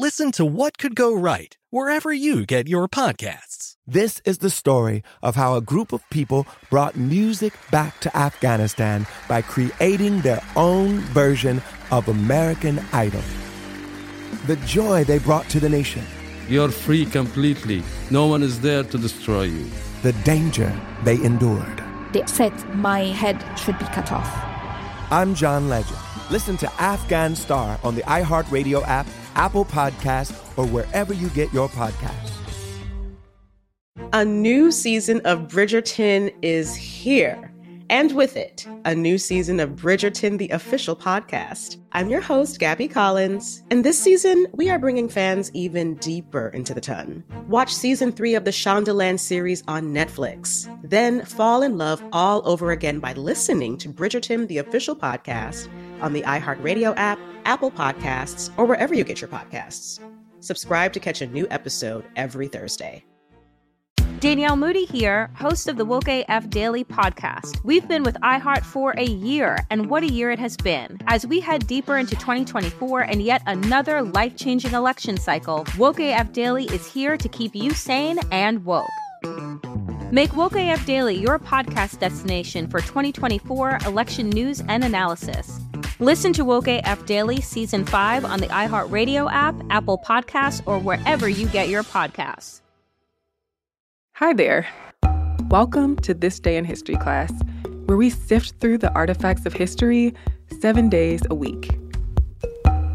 listen to What Could Go Right wherever you get your podcasts. This is the story of how a group of people brought music back to Afghanistan by creating their own version of American Idol. The joy they brought to the nation. You're free completely. No one is there to destroy you. The danger they endured. They said my head should be cut off. I'm John Legend. Listen to Afghan Star on the iHeartRadio app, Apple Podcasts, or wherever you get your podcasts. A new season of Bridgerton is here. And with it, a new season of Bridgerton, the official podcast. I'm your host, Gabby Collins, and this season, we are bringing fans even deeper into the ton. Watch season three of the Shondaland series on Netflix. Then fall in love all over again by listening to Bridgerton, the official podcast, on the iHeartRadio app, Apple Podcasts, or wherever you get your podcasts. Subscribe to catch a new episode every Thursday. Danielle Moody here, host of the Woke AF Daily podcast. We've been with iHeart for a year, and what a year it has been. As we head deeper into 2024 and yet another life changing election cycle, Woke AF Daily is here to keep you sane and woke. Make Woke AF Daily your podcast destination for 2024 election news and analysis. Listen to Woke AF Daily Season 5 on the iHeartRadio app, Apple Podcasts, or wherever you get your podcasts. Hi there. Welcome to This Day in History class, where we sift through the artifacts of history seven days a week.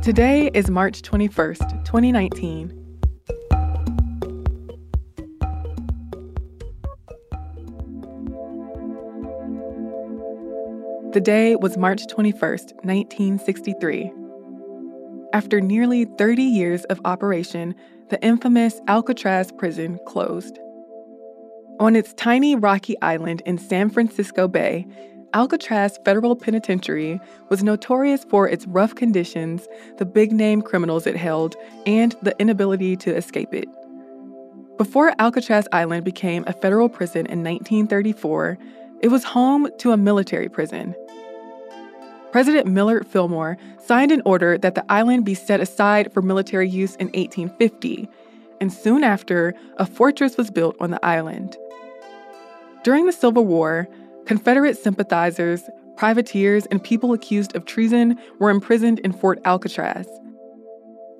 Today is March 21st, 2019. The day was March 21st, 1963. After nearly 30 years of operation, the infamous Alcatraz prison closed. On its tiny rocky island in San Francisco Bay, Alcatraz Federal Penitentiary was notorious for its rough conditions, the big name criminals it held, and the inability to escape it. Before Alcatraz Island became a federal prison in 1934, it was home to a military prison. President Millard Fillmore signed an order that the island be set aside for military use in 1850, and soon after, a fortress was built on the island. During the Civil War, Confederate sympathizers, privateers, and people accused of treason were imprisoned in Fort Alcatraz.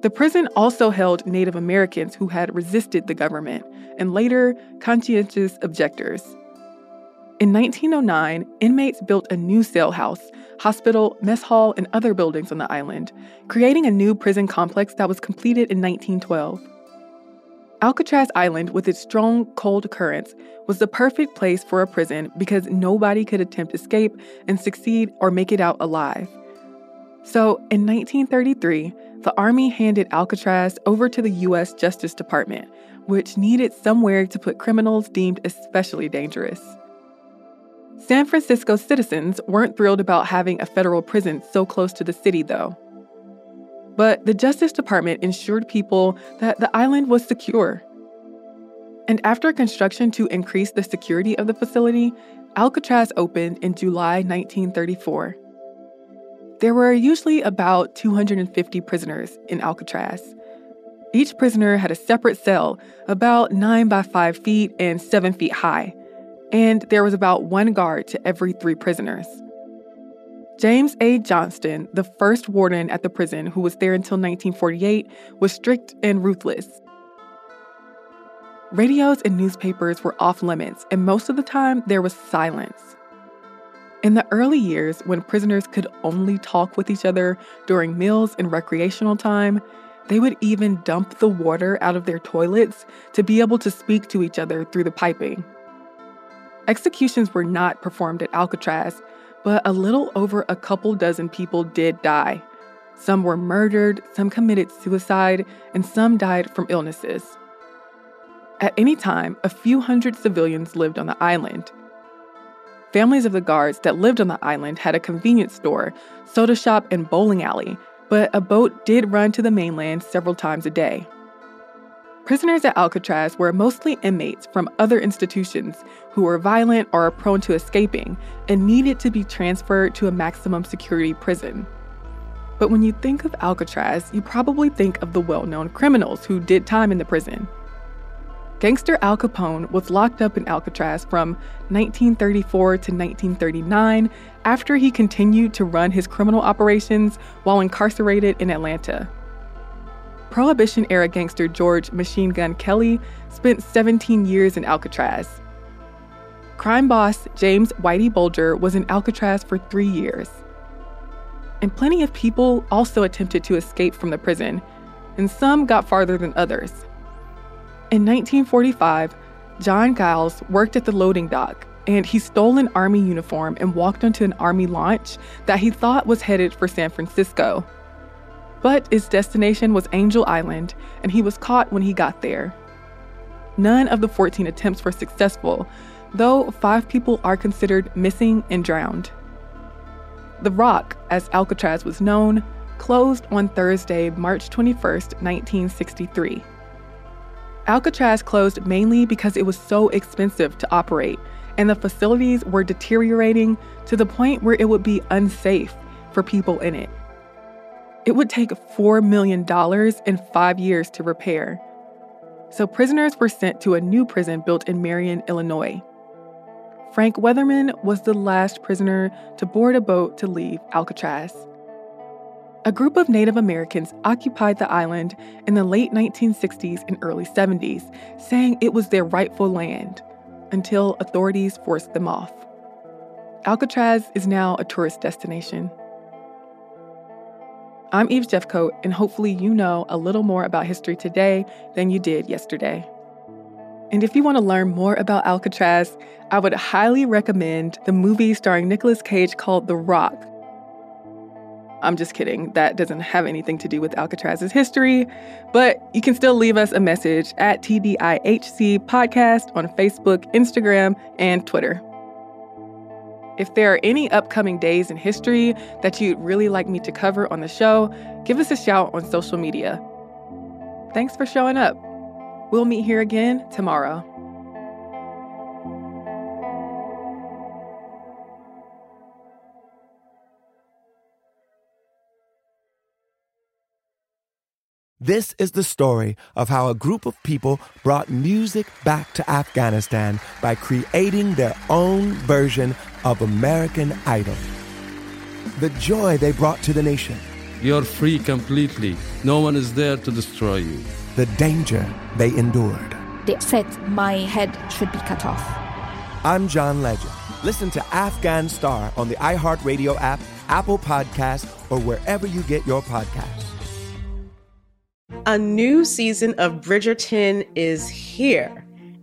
The prison also held Native Americans who had resisted the government and later conscientious objectors. In 1909, inmates built a new cell house, hospital, mess hall, and other buildings on the island, creating a new prison complex that was completed in 1912. Alcatraz Island, with its strong cold currents, was the perfect place for a prison because nobody could attempt escape and succeed or make it out alive. So, in 1933, the Army handed Alcatraz over to the U.S. Justice Department, which needed somewhere to put criminals deemed especially dangerous. San Francisco citizens weren't thrilled about having a federal prison so close to the city, though. But the Justice Department ensured people that the island was secure. And after construction to increase the security of the facility, Alcatraz opened in July 1934. There were usually about 250 prisoners in Alcatraz. Each prisoner had a separate cell, about 9 by 5 feet and 7 feet high, and there was about one guard to every three prisoners. James A. Johnston, the first warden at the prison who was there until 1948, was strict and ruthless. Radios and newspapers were off limits, and most of the time there was silence. In the early years, when prisoners could only talk with each other during meals and recreational time, they would even dump the water out of their toilets to be able to speak to each other through the piping. Executions were not performed at Alcatraz but a little over a couple dozen people did die. Some were murdered, some committed suicide, and some died from illnesses. At any time, a few hundred civilians lived on the island. Families of the guards that lived on the island had a convenience store, soda shop, and bowling alley, but a boat did run to the mainland several times a day. Prisoners at Alcatraz were mostly inmates from other institutions who are violent or are prone to escaping and needed to be transferred to a maximum security prison. But when you think of Alcatraz, you probably think of the well known criminals who did time in the prison. Gangster Al Capone was locked up in Alcatraz from 1934 to 1939 after he continued to run his criminal operations while incarcerated in Atlanta. Prohibition era gangster George Machine Gun Kelly spent 17 years in Alcatraz. Crime boss James Whitey Bulger was in Alcatraz for three years. And plenty of people also attempted to escape from the prison, and some got farther than others. In 1945, John Giles worked at the loading dock and he stole an army uniform and walked onto an army launch that he thought was headed for San Francisco. But its destination was Angel Island, and he was caught when he got there. None of the 14 attempts were successful, though five people are considered missing and drowned. The Rock, as Alcatraz was known, closed on Thursday, March 21, 1963. Alcatraz closed mainly because it was so expensive to operate, and the facilities were deteriorating to the point where it would be unsafe for people in it. It would take $4 million in five years to repair. So prisoners were sent to a new prison built in Marion, Illinois. Frank Weatherman was the last prisoner to board a boat to leave Alcatraz. A group of Native Americans occupied the island in the late 1960s and early 70s, saying it was their rightful land, until authorities forced them off. Alcatraz is now a tourist destination. I'm Eves Jeffcoat, and hopefully, you know a little more about history today than you did yesterday. And if you want to learn more about Alcatraz, I would highly recommend the movie starring Nicolas Cage called The Rock, I'm just kidding. That doesn't have anything to do with Alcatraz's history, but you can still leave us a message at TDIHC Podcast on Facebook, Instagram, and Twitter. If there are any upcoming days in history that you'd really like me to cover on the show, give us a shout on social media. Thanks for showing up. We'll meet here again tomorrow. This is the story of how a group of people brought music back to Afghanistan by creating their own version of American Idol. The joy they brought to the nation. You're free completely. No one is there to destroy you. The danger they endured. They said my head should be cut off. I'm John Legend. Listen to Afghan Star on the iHeartRadio app, Apple Podcast, or wherever you get your podcasts. A new season of Bridgerton is here.